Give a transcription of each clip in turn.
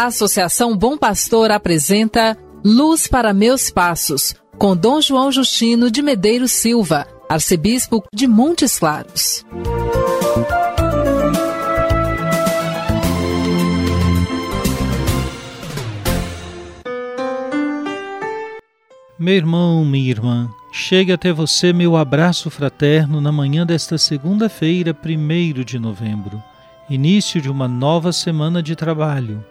A Associação Bom Pastor apresenta Luz para Meus Passos, com Dom João Justino de Medeiros Silva, arcebispo de Montes Claros. Meu irmão, minha irmã, chegue até você meu abraço fraterno na manhã desta segunda-feira, 1 de novembro, início de uma nova semana de trabalho.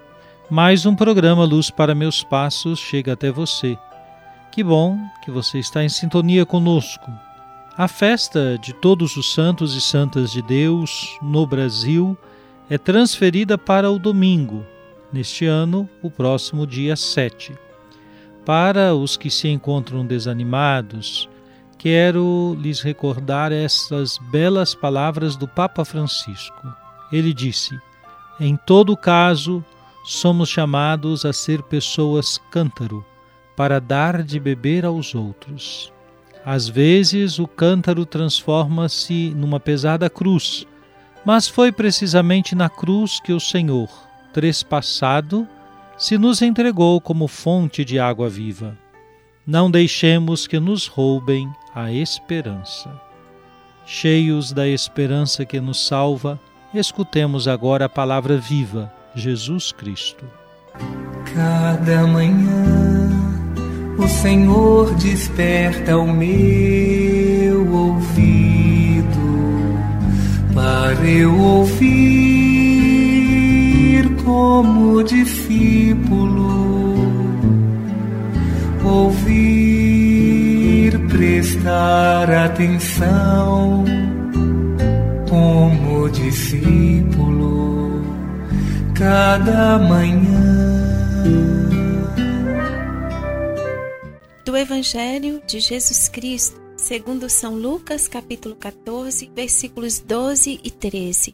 Mais um programa Luz para Meus Passos chega até você. Que bom que você está em sintonia conosco. A festa de todos os santos e santas de Deus no Brasil é transferida para o domingo, neste ano, o próximo dia 7. Para os que se encontram desanimados, quero lhes recordar estas belas palavras do Papa Francisco. Ele disse: Em todo caso, somos chamados a ser pessoas cântaro para dar de beber aos outros. Às vezes, o cântaro transforma-se numa pesada cruz, mas foi precisamente na cruz que o Senhor, trespassado, se nos entregou como fonte de água viva. Não deixemos que nos roubem a esperança. Cheios da esperança que nos salva, escutemos agora a palavra viva, Jesus Cristo. Cada manhã o Senhor desperta o meu ouvido para eu ouvir como discípulo, ouvir, prestar atenção, como discípulo, cada manhã. Do Evangelho de Jesus Cristo, segundo São Lucas, capítulo 14, versículos 12 e 13.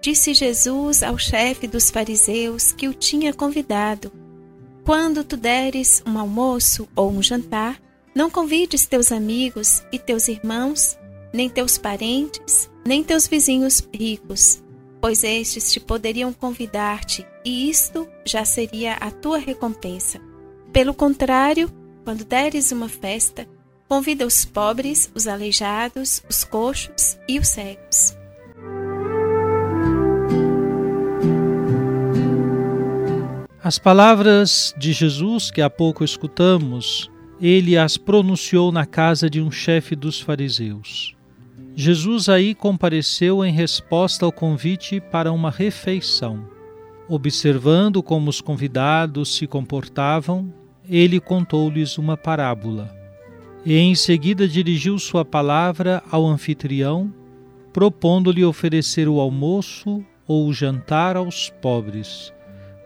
Disse Jesus ao chefe dos fariseus que o tinha convidado: Quando tu deres um almoço ou um jantar, não convides teus amigos e teus irmãos, nem teus parentes, nem teus vizinhos ricos, pois estes te poderiam convidar-te, e isto já seria a tua recompensa. Pelo contrário, quando deres uma festa, convida os pobres, os aleijados, os coxos e os cegos. As palavras de Jesus que há pouco escutamos, ele as pronunciou na casa de um chefe dos fariseus. Jesus aí compareceu em resposta ao convite para uma refeição. Observando como os convidados se comportavam, ele contou-lhes uma parábola. E em seguida dirigiu sua palavra ao anfitrião, propondo-lhe oferecer o almoço ou o jantar aos pobres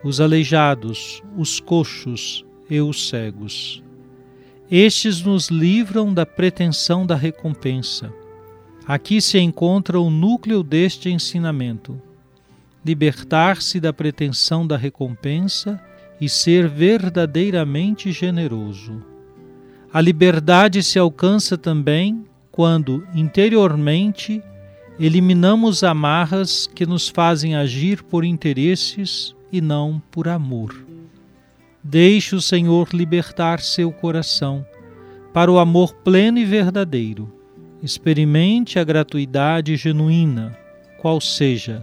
os aleijados, os coxos e os cegos. Estes nos livram da pretensão da recompensa. Aqui se encontra o núcleo deste ensinamento: libertar-se da pretensão da recompensa e ser verdadeiramente generoso. A liberdade se alcança também quando, interiormente, eliminamos amarras que nos fazem agir por interesses e não por amor. Deixe o Senhor libertar seu coração para o amor pleno e verdadeiro. Experimente a gratuidade genuína, qual seja,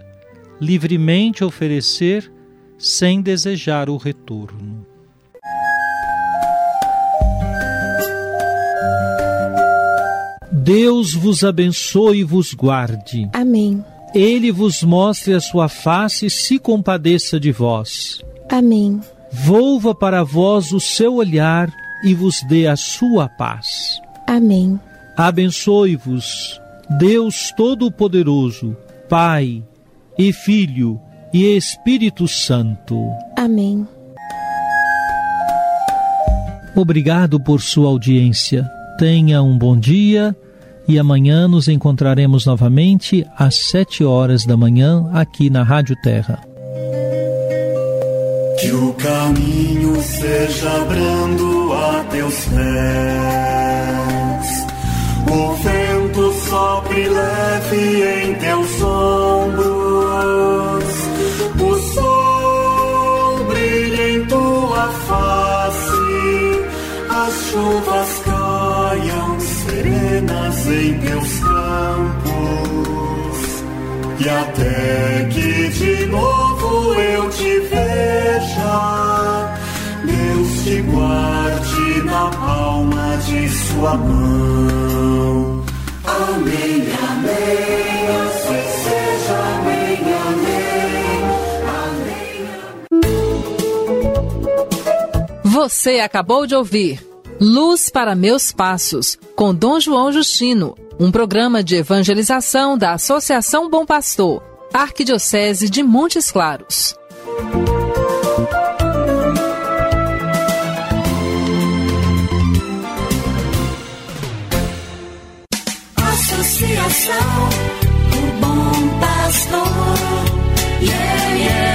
livremente oferecer sem desejar o retorno. Deus vos abençoe e vos guarde. Amém ele vos mostre a sua face e se compadeça de vós. Amém. Volva para vós o seu olhar e vos dê a sua paz. Amém. Abençoe-vos, Deus Todo-Poderoso, Pai e Filho e Espírito Santo. Amém. Obrigado por sua audiência. Tenha um bom dia e amanhã nos encontraremos novamente às sete horas da manhã aqui na Rádio Terra. Que o caminho seja brando a teus pés, as chuvas caiam serenas em teus campos, e até que de novo eu te veja, Deus te guarde na palma de sua mão. Amém, Você acabou de ouvir Luz para Meus Passos, com Dom João Justino, um programa de evangelização da Associação Bom Pastor, Arquidiocese de Montes Claros. Associação do Bom Pastor, yeah, yeah.